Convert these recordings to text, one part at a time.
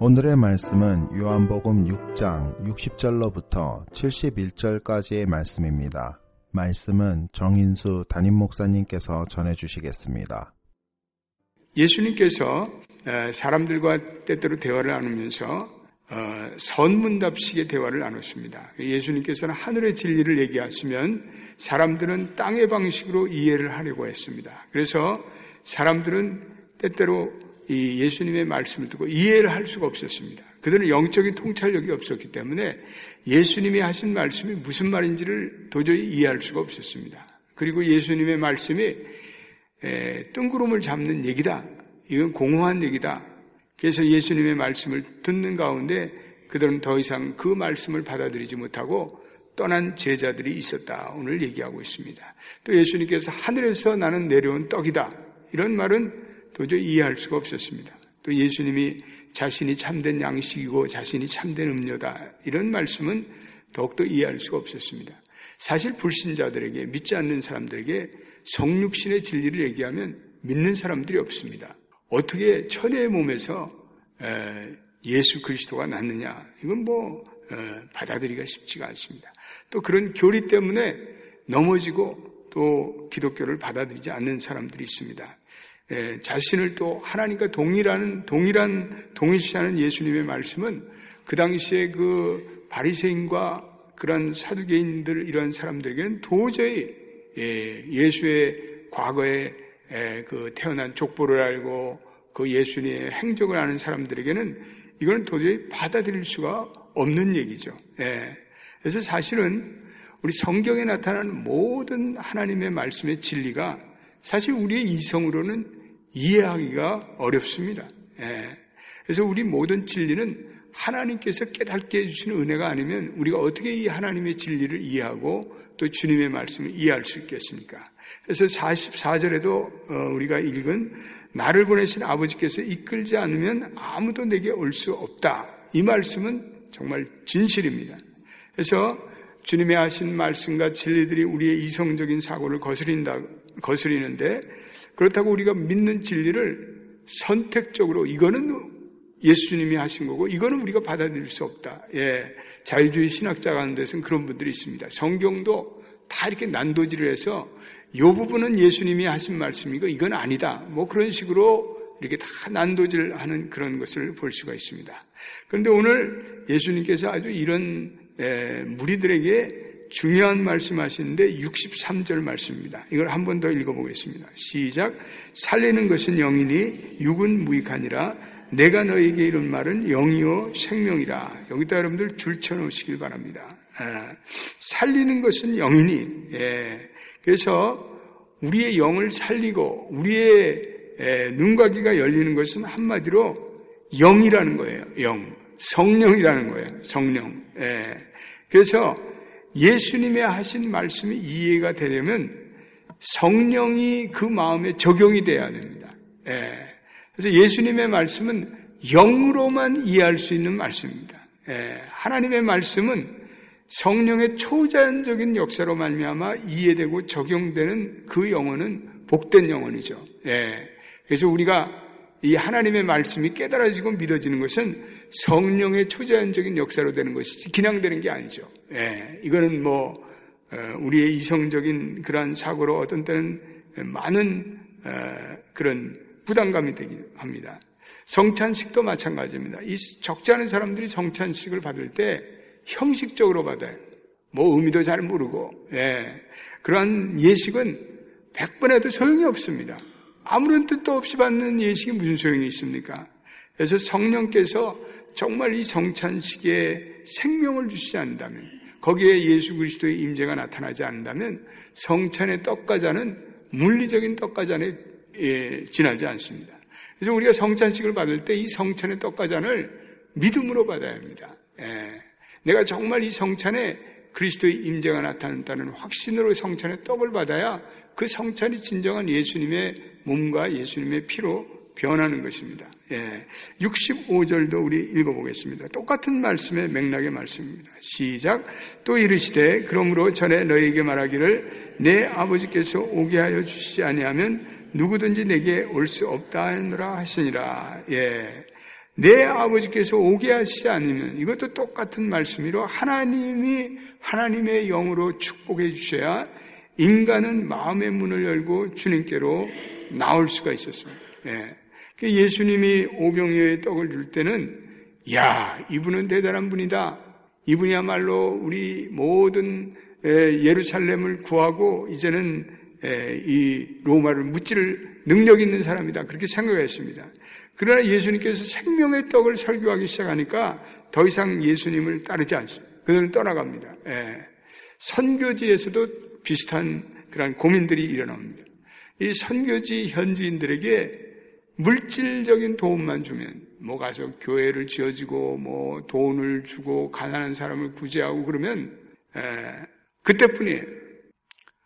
오늘의 말씀은 요한복음 6장 60절로부터 71절까지의 말씀입니다. 말씀은 정인수 담임 목사님께서 전해 주시겠습니다. 예수님께서 어, 사람들과 때때로 대화를 나누면서 어, 선문답식의 대화를 나눴습니다. 예수님께서는 하늘의 진리를 얘기하시면 사람들은 땅의 방식으로 이해를 하려고 했습니다. 그래서 사람들은 때때로 이 예수님의 말씀을 듣고 이해를 할 수가 없었습니다. 그들은 영적인 통찰력이 없었기 때문에 예수님이 하신 말씀이 무슨 말인지를 도저히 이해할 수가 없었습니다. 그리고 예수님의 말씀이 에, 뜬구름을 잡는 얘기다. 이건 공허한 얘기다. 그래서 예수님의 말씀을 듣는 가운데 그들은 더 이상 그 말씀을 받아들이지 못하고 떠난 제자들이 있었다. 오늘 얘기하고 있습니다. 또 예수님께서 하늘에서 나는 내려온 떡이다. 이런 말은 도저히 이해할 수가 없었습니다. 또 예수님이 자신이 참된 양식이고 자신이 참된 음료다. 이런 말씀은 더욱더 이해할 수가 없었습니다. 사실 불신자들에게 믿지 않는 사람들에게 성육신의 진리를 얘기하면 믿는 사람들이 없습니다. 어떻게 천의 몸에서 예수 그리스도가 낫느냐? 이건 뭐 받아들이기가 쉽지가 않습니다. 또 그런 교리 때문에 넘어지고 또 기독교를 받아들이지 않는 사람들이 있습니다. 예, 자신을 또 하나님과 동일한 동일한 동일시하는 예수님의 말씀은 그 당시에 그 바리새인과 그런 사두개인들 이런 사람들에게는 도저히 예, 수의 과거에 예, 그 태어난 족보를 알고 그 예수님의 행적을 아는 사람들에게는 이건 도저히 받아들일 수가 없는 얘기죠. 예. 그래서 사실은 우리 성경에 나타나는 모든 하나님의 말씀의 진리가 사실 우리의 이성으로는 이해하기가 어렵습니다. 예. 그래서 우리 모든 진리는 하나님께서 깨닫게 해주시는 은혜가 아니면 우리가 어떻게 이 하나님의 진리를 이해하고 또 주님의 말씀을 이해할 수 있겠습니까? 그래서 44절에도 어, 우리가 읽은 나를 보내신 아버지께서 이끌지 않으면 아무도 내게 올 수 없다. 이 말씀은 정말 진실입니다. 그래서 주님의 하신 말씀과 진리들이 우리의 이성적인 사고를 거스린다, 거스리는데 그렇다고 우리가 믿는 진리를 선택적으로 이거는 예수님이 하신 거고 이거는 우리가 받아들일 수 없다. 예. 자유주의 신학자 가운데서는 그런 분들이 있습니다. 성경도 다 이렇게 난도질을 해서 이 부분은 예수님이 하신 말씀이고 이건 아니다. 뭐 그런 식으로 이렇게 다 난도질하는 그런 것을 볼 수가 있습니다. 그런데 오늘 예수님께서 아주 이런 무리들에게 중요한 말씀하시는데 63절 말씀입니다. 이걸 한 번 더 읽어보겠습니다. 시작. 살리는 것은 영이니 육은 무익하니라. 내가 너에게 이런 말은 영이요 생명이라. 여기다 여러분들 줄쳐놓으시길 바랍니다. 아, 살리는 것은 영이니. 예. 그래서 우리의 영을 살리고 우리의 예, 눈과 귀가 열리는 것은 한마디로 영이라는 거예요. 영. 성령이라는 거예요. 성령. 예. 그래서 예수님의 하신 말씀이 이해가 되려면 성령이 그 마음에 적용이 돼야 됩니다. 예. 그래서 예수님의 말씀은 영으로만 이해할 수 있는 말씀입니다. 예. 하나님의 말씀은 성령의 초자연적인 역사로 말미암아 이해되고 적용되는 그 영혼은 복된 영혼이죠. 예. 그래서 우리가 이 하나님의 말씀이 깨달아지고 믿어지는 것은 성령의 초자연적인 역사로 되는 것이지 그냥 되는 게 아니죠. 예, 이거는 뭐 어, 우리의 이성적인 그러한 사고로 어떤 때는 많은 어, 그런 부담감이 되긴 합니다. 성찬식도 마찬가지입니다. 이 적지 않은 사람들이 성찬식을 받을 때 형식적으로 받아요. 뭐 의미도 잘 모르고, 예. 그러한 예식은 100번 해도 소용이 없습니다. 아무런 뜻도 없이 받는 예식이 무슨 소용이 있습니까? 그래서 성령께서 정말 이 성찬식에 생명을 주시지 않는다면, 거기에 예수 그리스도의 임재가 나타나지 않는다면 성찬의 떡과자는 물리적인 떡과자에 예, 지나지 않습니다. 그래서 우리가 성찬식을 받을 때 이 성찬의 떡과잔을 믿음으로 받아야 합니다. 예. 내가 정말 이 성찬에 그리스도의 임재가 나타난다는 확신으로 성찬의 떡을 받아야 그 성찬이 진정한 예수님의 몸과 예수님의 피로 변하는 것입니다. 예. 65절도 우리 읽어보겠습니다. 똑같은 말씀의 맥락의 말씀입니다. 시작. 또 이르시되, 그러므로 전에 너에게 말하기를 내 아버지께서 오게 하여 주시지 아니하면 누구든지 내게 올 수 없다 하느라 하시니라. 예. 내 아버지께서 오게 하시지 않으면 이것도 똑같은 말씀이로 하나님이 하나님의 영으로 축복해 주셔야 인간은 마음의 문을 열고 주님께로 나올 수가 있었습니다. 예. 그 예수님이 오병이어의 떡을 줄 때는 야 이분은 대단한 분이다. 이분이야말로 우리 모든 예루살렘을 구하고 이제는 이 로마를 무찌를 능력 있는 사람이다. 그렇게 생각했습니다. 그러나 예수님께서 생명의 떡을 설교하기 시작하니까 더 이상 예수님을 따르지 않습니다. 그들은 떠나갑니다. 선교지에서도 비슷한 그런 고민들이 일어납니다. 이 선교지 현지인들에게 물질적인 도움만 주면 뭐 가서 교회를 지어지고 뭐 돈을 주고 가난한 사람을 구제하고 그러면 에, 그때뿐이에요.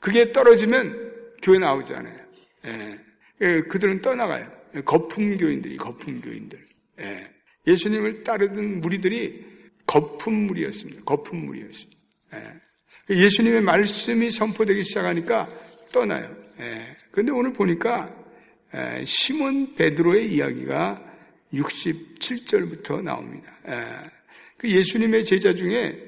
그게 떨어지면 교회 나오지 않아요. 에, 에, 그들은 떠나가요. 거품 교인들이 거품 교인들. 예 수님을 따르던 무리들이 거품물이었습니다. 거품물이었습니다. 예 수님의 말씀이 선포되기 시작하니까 떠나요. 그런데 오늘 보니까 시몬 베드로의 이야기가 67절부터 나옵니다. 그 예수님의 제자 중에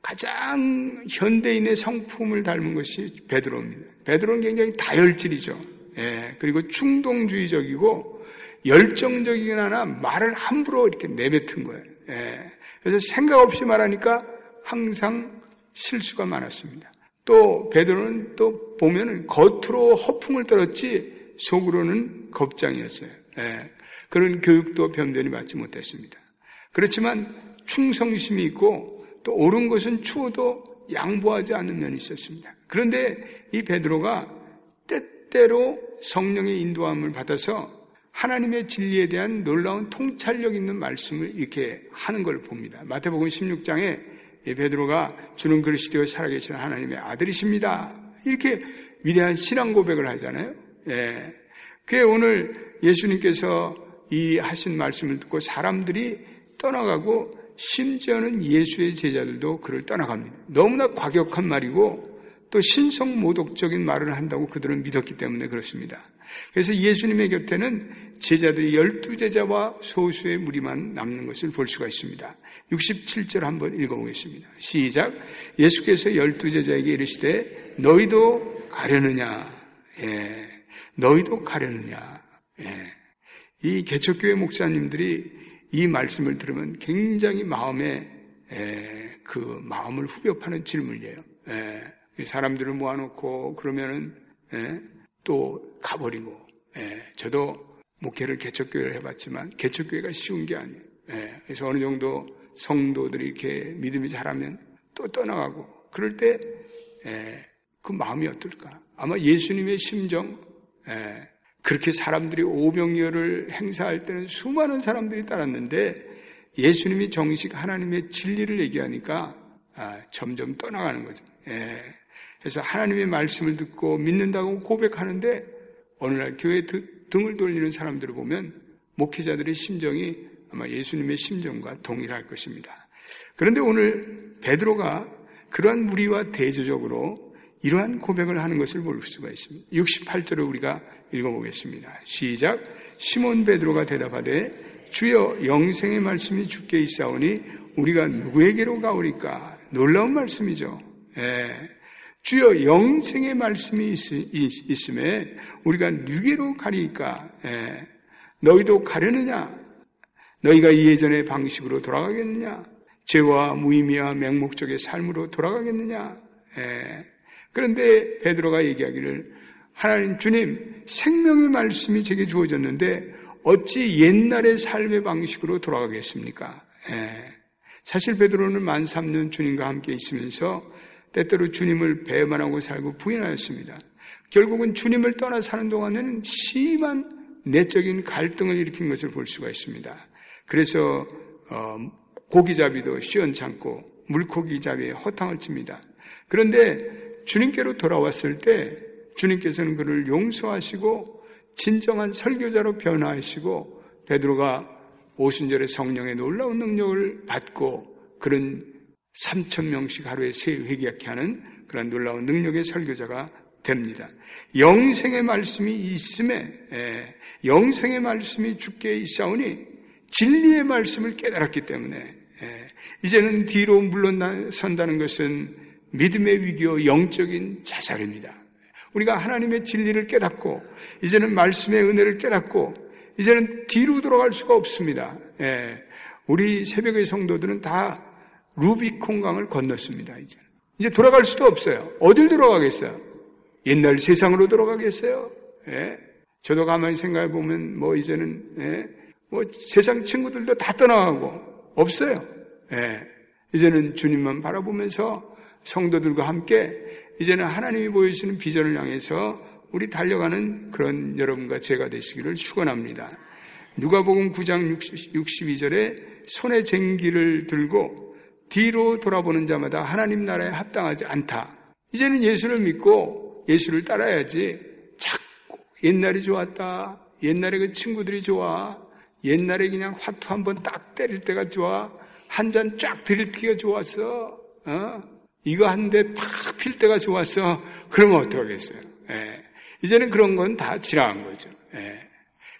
가장 현대인의 성품을 닮은 것이 베드로입니다. 베드로는 굉장히 다혈질이죠. 그리고 충동주의적이고 열정적이긴 하나 말을 함부로 이렇게 내뱉은 거예요. 그래서 생각 없이 말하니까 항상 실수가 많았습니다. 또 베드로는 또 보면은 겉으로 허풍을 떨었지 속으로는 겁장이었어요. 예, 그런 교육도 변변히 받지 못했습니다. 그렇지만 충성심이 있고 또 옳은 것은 추워도 양보하지 않는 면이 있었습니다. 그런데 이 베드로가 때때로 성령의 인도함을 받아서 하나님의 진리에 대한 놀라운 통찰력 있는 말씀을 이렇게 하는 걸 봅니다. 마태복음 16장에 베드로가 주는 그릇이 되어 살아계신 하나님의 아들이십니다. 이렇게 위대한 신앙 고백을 하잖아요. 예. 그게 오늘 예수님께서 이 하신 말씀을 듣고 사람들이 떠나가고 심지어는 예수의 제자들도 그를 떠나갑니다. 너무나 과격한 말이고 또 신성 모독적인 말을 한다고 그들은 믿었기 때문에 그렇습니다. 그래서 예수님의 곁에는 제자들이 열두 제자와 소수의 무리만 남는 것을 볼 수가 있습니다. 67절 한번 읽어보겠습니다. 시작. 예수께서 열두 제자에게 이르시되 너희도 가려느냐? 예. 너희도 가려느냐. 예. 이 개척교회 목사님들이 이 말씀을 들으면 굉장히 마음에 예, 그 마음을 후벼 파는 질문이에요. 예. 사람들을 모아놓고 그러면은 예, 또 가버리고 예, 저도 목회를 개척교회를 해봤지만 개척교회가 쉬운 게 아니에요. 예, 그래서 어느 정도 성도들이 이렇게 믿음이 자라면 또 떠나가고 그럴 때그 예, 마음이 어떨까? 아마 예수님의 심정 예, 그렇게 사람들이 오병이어를 행사할 때는 수많은 사람들이 따랐는데 예수님이 정식 하나님의 진리를 얘기하니까 아, 점점 떠나가는 거죠. 예. 그래서 하나님의 말씀을 듣고 믿는다고 고백하는데 어느 날 교회 등을 돌리는 사람들을 보면 목회자들의 심정이 아마 예수님의 심정과 동일할 것입니다. 그런데 오늘 베드로가 그러한 무리와 대조적으로 이러한 고백을 하는 것을 볼 수가 있습니다. 68절을 우리가 읽어보겠습니다. 시작. 시몬 베드로가 대답하되 주여 영생의 말씀이 주께 있사오니 우리가 누구에게로 가오리까? 놀라운 말씀이죠. 예. 주여 영생의 말씀이 있, 음에 우리가 누구로 가리까? 예. 너희도 가려느냐? 너희가 예전의 방식으로 돌아가겠느냐? 죄와 무의미와 맹목적의 삶으로 돌아가겠느냐? 예. 그런데 베드로가 얘기하기를 하나님 주님 생명의 말씀이 제게 주어졌는데 어찌 옛날의 삶의 방식으로 돌아가겠습니까? 예. 사실 베드로는 만 3년 주님과 함께 있으면서 때때로 주님을 배반하고 살고 부인하였습니다. 결국은 주님을 떠나 사는 동안에는 심한 내적인 갈등을 일으킨 것을 볼 수가 있습니다. 그래서 어, 고기잡이도 시원찮고 물고기잡이에 허탕을 칩니다. 그런데 주님께로 돌아왔을 때 주님께서는 그를 용서하시고 진정한 설교자로 변화하시고 베드로가 오순절에 성령의 놀라운 능력을 받고 그런 3천 명씩 하루에 세 회개하게 하는 그런 놀라운 능력의 설교자가 됩니다. 영생의 말씀이 있음에 예, 영생의 말씀이 주께 있사오니 진리의 말씀을 깨달았기 때문에 예, 이제는 뒤로 물러선다는 것은 믿음의 위기와 영적인 자살입니다. 우리가 하나님의 진리를 깨닫고 이제는 말씀의 은혜를 깨닫고 이제는 뒤로 돌아갈 수가 없습니다. 예, 우리 새벽의 성도들은 다 루비콘강을 건넜습니다. 이제 이제 돌아갈 수도 없어요. 어딜 돌아가겠어요? 옛날 세상으로 돌아가겠어요? 예? 저도 가만히 생각해 보면 뭐 이제는 예? 뭐 세상 친구들도 다 떠나가고 없어요. 예. 이제는 주님만 바라보면서 성도들과 함께 이제는 하나님이 보여주시는 비전을 향해서 우리 달려가는 그런 여러분과 제가 되시기를 축원합니다. 누가복음 9장 62절에 손에 쟁기를 들고 뒤로 돌아보는 자마다 하나님 나라에 합당하지 않다. 이제는 예수를 믿고 예수를 따라야지 자꾸 옛날이 좋았다. 옛날에 그 친구들이 좋아. 옛날에 그냥 화투 한 번 딱 때릴 때가 좋아. 한 잔쫙 때가 좋았어. 어? 이거 한 대 팍 필 때가 좋았어. 그러면 어떡하겠어요? 예. 이제는 그런 건 다 지나간 거죠. 예.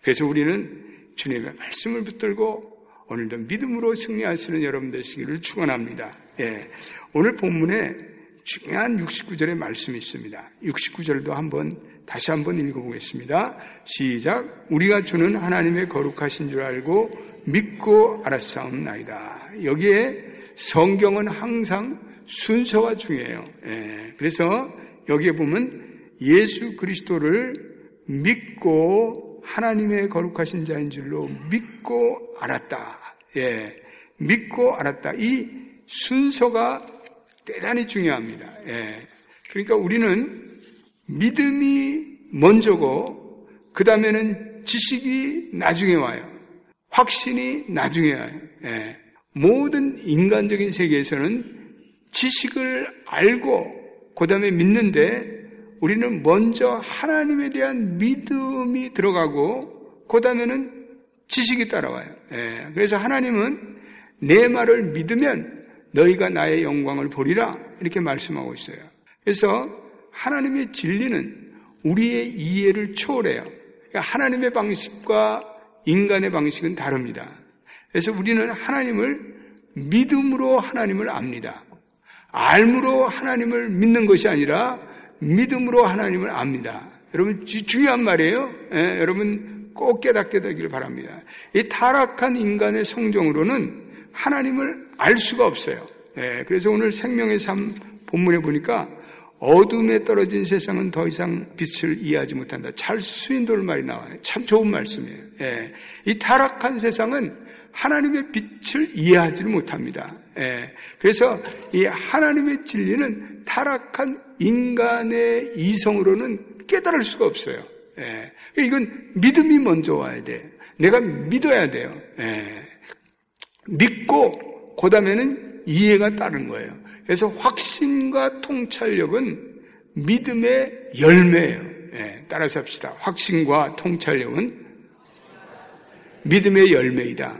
그래서 우리는 주님의 말씀을 붙들고 오늘도 믿음으로 승리하시는 여러분 되시기를 축원합니다. 예. 오늘 본문에 중요한 69절의 말씀이 있습니다. 69절도 한번 다시 한번 읽어보겠습니다. 시작. 우리가 주는 하나님의 거룩하신 줄 알고 믿고 알았사옵나이다. 여기에 성경은 항상 순서가 중요해요. 예. 그래서 여기에 보면 예수 그리스도를 믿고 하나님의 거룩하신 자인 줄로 믿고 알았다. 예. 믿고 알았다. 이 순서가 대단히 중요합니다. 예. 그러니까 우리는 믿음이 먼저고, 그 다음에는 지식이 나중에 와요. 확신이 나중에 와요. 예. 모든 인간적인 세계에서는 지식을 알고, 그 다음에 믿는데, 우리는 먼저 하나님에 대한 믿음이 들어가고, 그 다음에는 지식이 따라와요. 예. 그래서 하나님은 내 말을 믿으면 너희가 나의 영광을 보리라. 이렇게 말씀하고 있어요. 그래서 하나님의 진리는 우리의 이해를 초월해요. 그러니까 하나님의 방식과 인간의 방식은 다릅니다. 그래서 우리는 하나님을 믿음으로 하나님을 압니다. 알므로 하나님을 믿는 것이 아니라 믿음으로 하나님을 압니다. 여러분 중요한 말이에요. 예, 여러분 꼭 깨닫게 되기를 바랍니다. 이 타락한 인간의 성정으로는 하나님을 알 수가 없어요. 예, 그래서 오늘 생명의 삶 본문에 보니까 어둠에 떨어진 세상은 더 이상 빛을 이해하지 못한다. 찰수인돌 말이 나와요. 참 좋은 말씀이에요. 예, 이 타락한 세상은 하나님의 빛을 이해하지를 못합니다. 예, 그래서 이 하나님의 진리는 타락한 인간의 이성으로는 깨달을 수가 없어요. 예, 이건 믿음이 먼저 와야 돼. 내가 믿어야 돼요. 예, 믿고 그 다음에는 이해가 따른 거예요. 그래서 확신과 통찰력은 믿음의 열매예요. 예, 따라서 합시다. 확신과 통찰력은 믿음의 열매이다.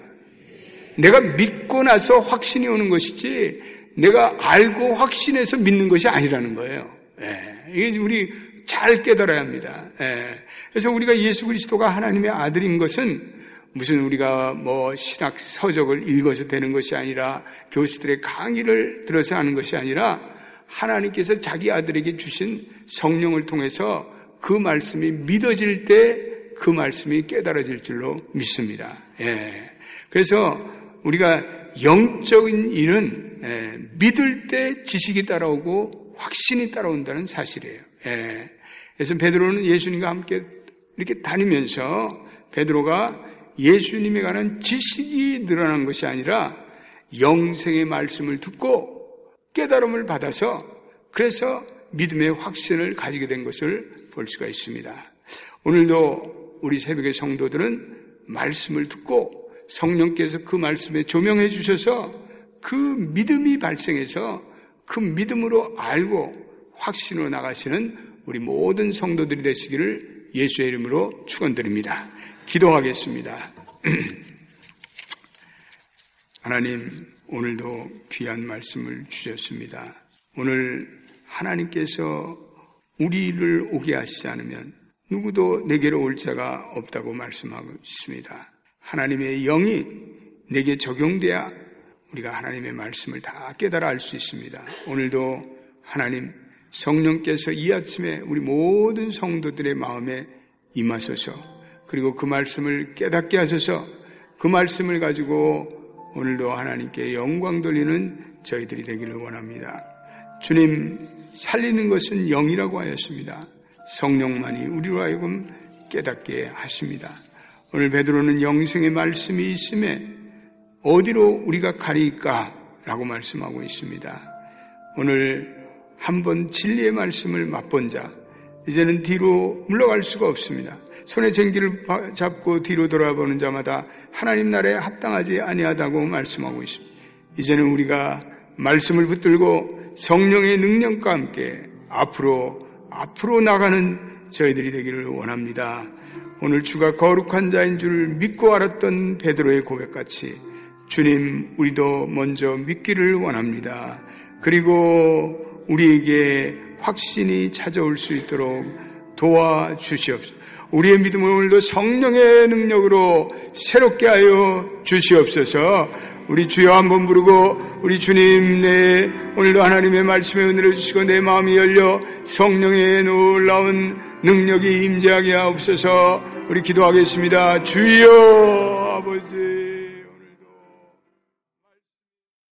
내가 믿고 나서 확신이 오는 것이지 내가 알고 확신해서 믿는 것이 아니라는 거예요. 예, 이게 우리 잘 깨달아야 합니다. 예, 그래서 우리가 예수 그리스도가 하나님의 아들인 것은 무슨 우리가 뭐 신학 서적을 읽어서 되는 것이 아니라 교수들의 강의를 들어서 하는 것이 아니라 하나님께서 자기 아들에게 주신 성령을 통해서 그 말씀이 믿어질 때 그 말씀이 깨달아질 줄로 믿습니다. 예. 그래서 우리가 영적인 일은 예, 믿을 때 지식이 따라오고 확신이 따라온다는 사실이에요. 예. 그래서 베드로는 예수님과 함께 이렇게 다니면서 베드로가 예수님에 관한 지식이 늘어난 것이 아니라 영생의 말씀을 듣고 깨달음을 받아서 그래서 믿음의 확신을 가지게 된 것을 볼 수가 있습니다. 오늘도 우리 새벽의 성도들은 말씀을 듣고 성령께서 그 말씀에 조명해 주셔서 그 믿음이 발생해서 그 믿음으로 알고 확신으로 나가시는 우리 모든 성도들이 되시기를 예수의 이름으로 축원드립니다. 기도하겠습니다. 하나님 오늘도 귀한 말씀을 주셨습니다. 오늘 하나님께서 우리를 오게 하시지 않으면 누구도 내게로 올 자가 없다고 말씀하고 있습니다. 하나님의 영이 내게 적용돼야 우리가 하나님의 말씀을 다 깨달아 알 수 있습니다. 오늘도 하나님 성령께서 이 아침에 우리 모든 성도들의 마음에 임하소서 그리고 그 말씀을 깨닫게 하소서 그 말씀을 가지고 오늘도 하나님께 영광 돌리는 저희들이 되기를 원합니다. 주님, 살리는 것은 영이라고 하였습니다. 성령만이 우리로 하여금 깨닫게 하십니다. 오늘 베드로는 영생의 말씀이 있음에 어디로 우리가 가리까? 라고 말씀하고 있습니다. 오늘 한번 진리의 말씀을 맛본 자, 이제는 뒤로 물러갈 수가 없습니다. 손에 쟁기를 잡고 뒤로 돌아보는 자마다 하나님 나라에 합당하지 아니하다고 말씀하고 있습니다. 이제는 우리가 말씀을 붙들고 성령의 능력과 함께 앞으로 앞으로 나가는 저희들이 되기를 원합니다. 오늘 주가 거룩한 자인 줄 믿고 알았던 베드로의 고백같이 주님 우리도 먼저 믿기를 원합니다. 그리고 우리에게 확신이 찾아올 수 있도록 도와주시옵소서. 우리의 믿음을 오늘도 성령의 능력으로 새롭게 하여 주시옵소서. 우리 주여 한번 부르고 우리 주님 내 오늘도 하나님의 말씀에 은혜를 주시고 내 마음이 열려 성령의 놀라운 능력이 임재하게 하옵소서. 우리 기도하겠습니다. 주여